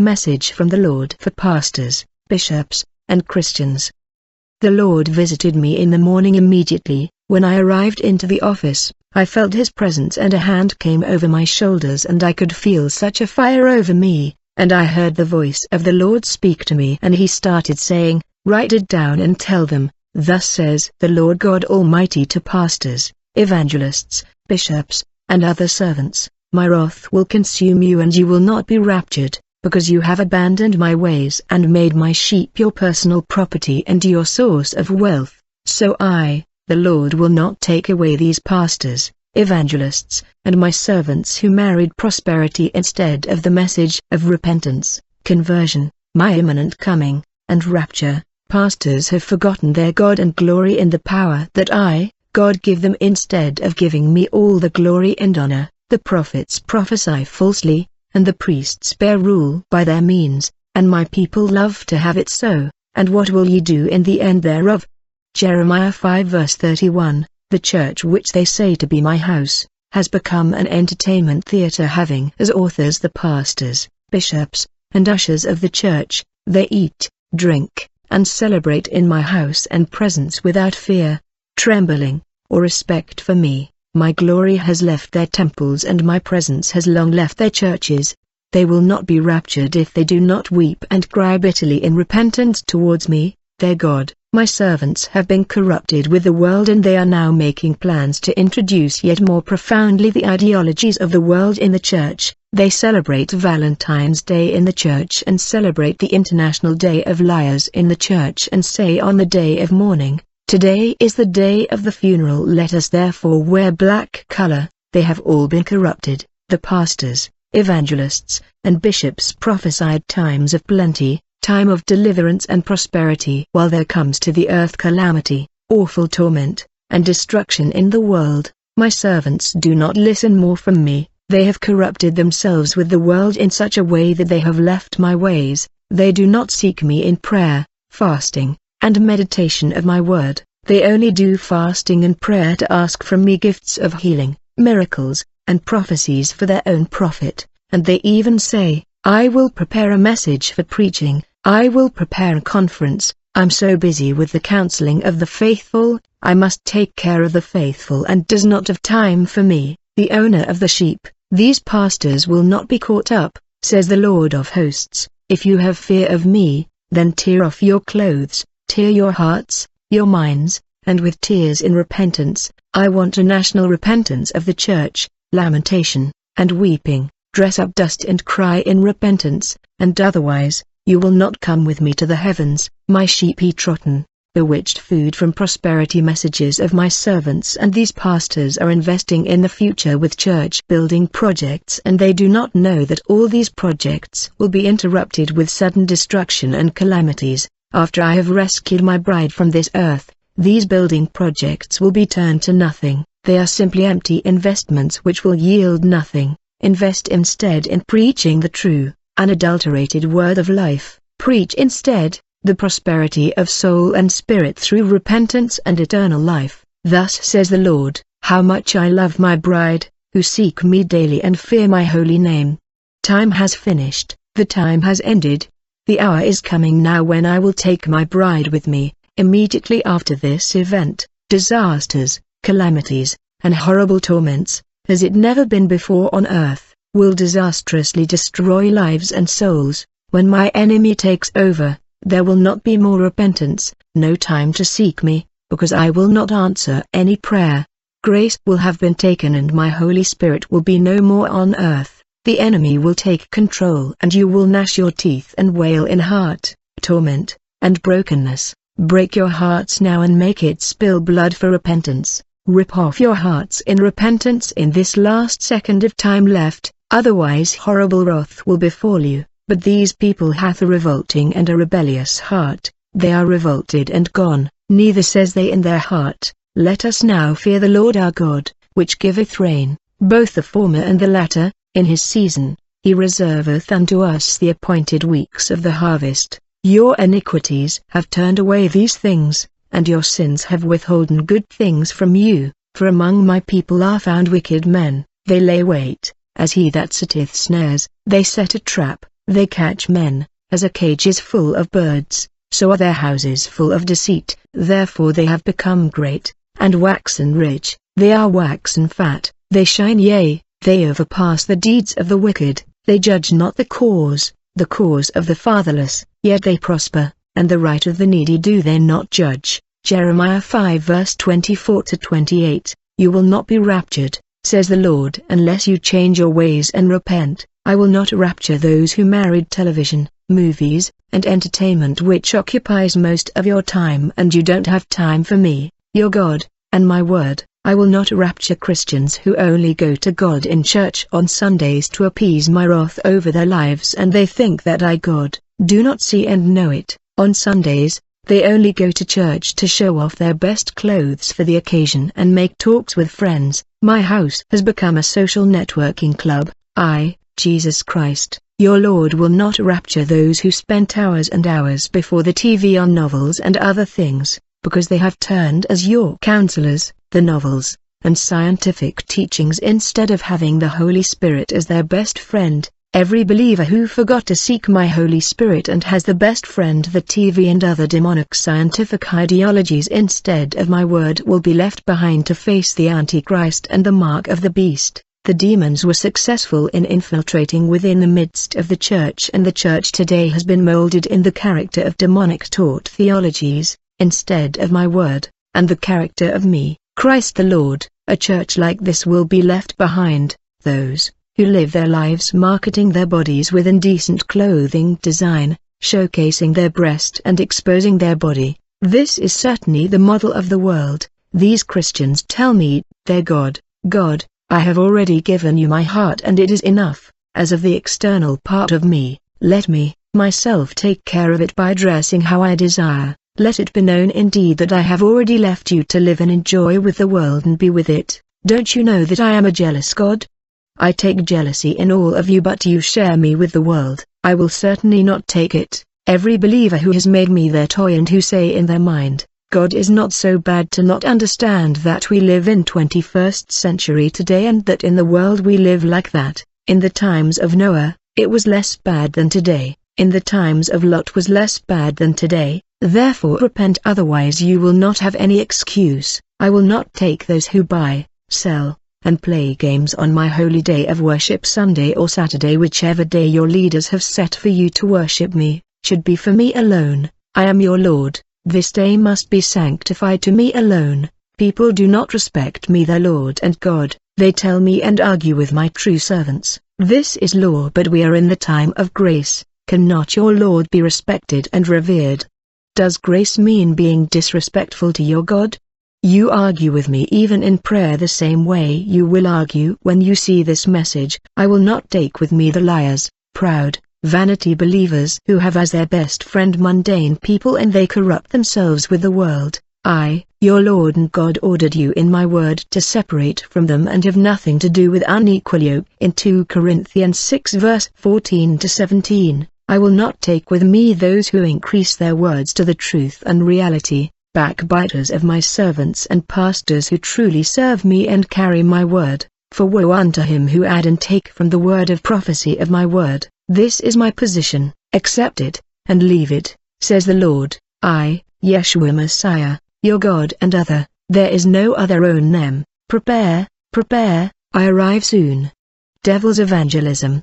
Message from the Lord for pastors, bishops, and Christians. The Lord visited me in the morning immediately, when I arrived into the office, I felt his presence and a hand came over my shoulders and I could feel such a fire over me, and I heard the voice of the Lord speak to me and he started saying, Write it down and tell them, Thus says the Lord God Almighty to pastors, evangelists, bishops, and other servants, My wrath will consume you and you will not be raptured because you have abandoned my ways and made my sheep your personal property and your source of wealth. So I, the Lord will not take away these pastors, evangelists, and my servants who married prosperity instead of the message of repentance, conversion, my imminent coming, and rapture. Pastors have forgotten their God and glory in the power that I, God give them instead of giving me all the glory and honor. The prophets prophesy falsely, and the priests bear rule by their means, and my people love to have it so, and what will ye do in the end thereof? Jeremiah 5 verse 31, The church which they say to be my house, has become an entertainment theatre having as authors the pastors, bishops, and ushers of the church, they eat, drink, and celebrate in my house and presence without fear, trembling, or respect for me. My glory has left their temples and my presence has long left their churches. They will not be raptured if they do not weep and cry bitterly in repentance towards me, their God. My servants have been corrupted with the world and they are now making plans to introduce yet more profoundly the ideologies of the world in the church. They celebrate Valentine's Day in the church and celebrate the International Day of Liars in the church and say on the day of mourning, Today is the day of the funeral. Let us therefore wear black color, they have all been corrupted, the pastors, evangelists, and bishops prophesied times of plenty, time of deliverance and prosperity while there comes to the earth calamity, awful torment, and destruction in the world, my servants do not listen more from me, they have corrupted themselves with the world in such a way that they have left my ways, they do not seek me in prayer, fasting, and meditation of my word. They only do fasting and prayer to ask from me gifts of healing, miracles, and prophecies for their own profit, and they even say, I will prepare a message for preaching, I will prepare a conference, I'm so busy with the counseling of the faithful, I must take care of the faithful and does not have time for me, the owner of the sheep. These pastors will not be caught up, says the Lord of hosts, if you have fear of me, then tear off your clothes, tear your hearts, your minds, and with tears in repentance, I want a national repentance of the church, lamentation, and weeping, dress up dust and cry in repentance, and otherwise, you will not come with me to the heavens, my sheep eat rotten, bewitched food from prosperity messages of my servants and these pastors are investing in the future with church building projects and they do not know that all these projects will be interrupted with sudden destruction and calamities, after I have rescued my bride from this earth, these building projects will be turned to nothing, they are simply empty investments which will yield nothing. Invest instead in preaching the true, unadulterated word of life. Preach instead, the prosperity of soul and spirit through repentance and eternal life. Thus says the Lord, how much I love my bride, who seek me daily and fear my holy name. Time has finished, the time has ended, the hour is coming now when I will take my bride with me, immediately after this event, disasters, calamities, and horrible torments, as it never been before on earth, will disastrously destroy lives and souls. When my enemy takes over, there will not be more repentance, no time to seek me, because I will not answer any prayer. Grace will have been taken and my Holy Spirit will be no more on earth. The enemy will take control and you will gnash your teeth and wail in heart, torment, and brokenness. Break your hearts now and make it spill blood for repentance. Rip off your hearts in repentance in this last second of time left, otherwise horrible wrath will befall you. But these people hath a revolting and a rebellious heart, they are revolted and gone, neither says they in their heart, Let us now fear the Lord our God, which giveth rain, both the former and the latter, in his season, he reserveth unto us the appointed weeks of the harvest. Your iniquities have turned away these things, and your sins have withholden good things from you, for among my people are found wicked men, they lay wait, as he that setteth snares, they set a trap, They catch men, as a cage is full of birds, so are their houses full of deceit. Therefore they have become great, and waxen rich, they are waxen fat, they shine yea, they overpass the deeds of the wicked, they judge not the cause, the cause of the fatherless, yet they prosper, and the right of the needy do they not judge. Jeremiah 5 verse 24 to 28, You will not be raptured, says the Lord unless you change your ways and repent, I will not rapture those who married television, movies, and entertainment which occupies most of your time and you don't have time for me, your God, and my word. I will not rapture Christians who only go to God in church on Sundays to appease my wrath over their lives and they think that I God, do not see and know it. On Sundays, they only go to church to show off their best clothes for the occasion and make talks with friends. My house has become a social networking club. I, Jesus Christ, your Lord will not rapture those who spent hours and hours before the TV on novels and other things, because they have turned as your counselors, the novels, and scientific teachings instead of having the Holy Spirit as their best friend. Every believer who forgot to seek my Holy Spirit and has the best friend the TV and other demonic scientific ideologies instead of my word will be left behind to face the Antichrist and the mark of the beast. The demons were successful in infiltrating within the midst of the church and the church today has been molded in the character of demonic taught theologies, instead of my word, and the character of me, Christ the Lord. A church like this will be left behind, those who live their lives marketing their bodies with indecent clothing design, showcasing their breast and exposing their body. This is certainly the model of the world. These Christians tell me, their God, God, I have already given you my heart and it is enough, as of the external part of me, let me, myself take care of it by dressing how I desire. Let it be known indeed that I have already left you to live and enjoy with the world and be with it. Don't you know that I am a jealous God? I take jealousy in all of you but you share me with the world, I will certainly not take it. Every believer who has made me their toy and who say in their mind, God is not so bad to not understand that we live in 21st century today and that in the world we live like that. In the times of Noah, it was less bad than today. In the times of Lot was less bad than today. Therefore repent otherwise you will not have any excuse. I will not take those who buy, sell, and play games on my holy day of worship Sunday or Saturday whichever day your leaders have set for you to worship me, should be for me alone. I am your Lord, this day must be sanctified to me alone. People do not respect me their Lord and God, they tell me and argue with my true servants. This is law but we are in the time of grace, cannot your Lord be respected and revered? Does grace mean being disrespectful to your God? You argue with me even in prayer the same way you will argue when you see this message. I will not take with me the liars, proud, vanity believers who have as their best friend mundane people and they corrupt themselves with the world. I, your Lord and God ordered you in my word to separate from them and have nothing to do with unequal yoke. In 2 Corinthians 6 verse 14 to 17, I will not take with me those who increase their words to the truth and reality backbiters of my servants and pastors who truly serve me and carry my word, for woe unto him who add and take from the word of prophecy of my word. This is my position, accept it, and leave it, says the Lord, I, Yeshua Messiah, your God and other, there is no other own them, prepare, prepare, I arrive soon. Devil's Evangelism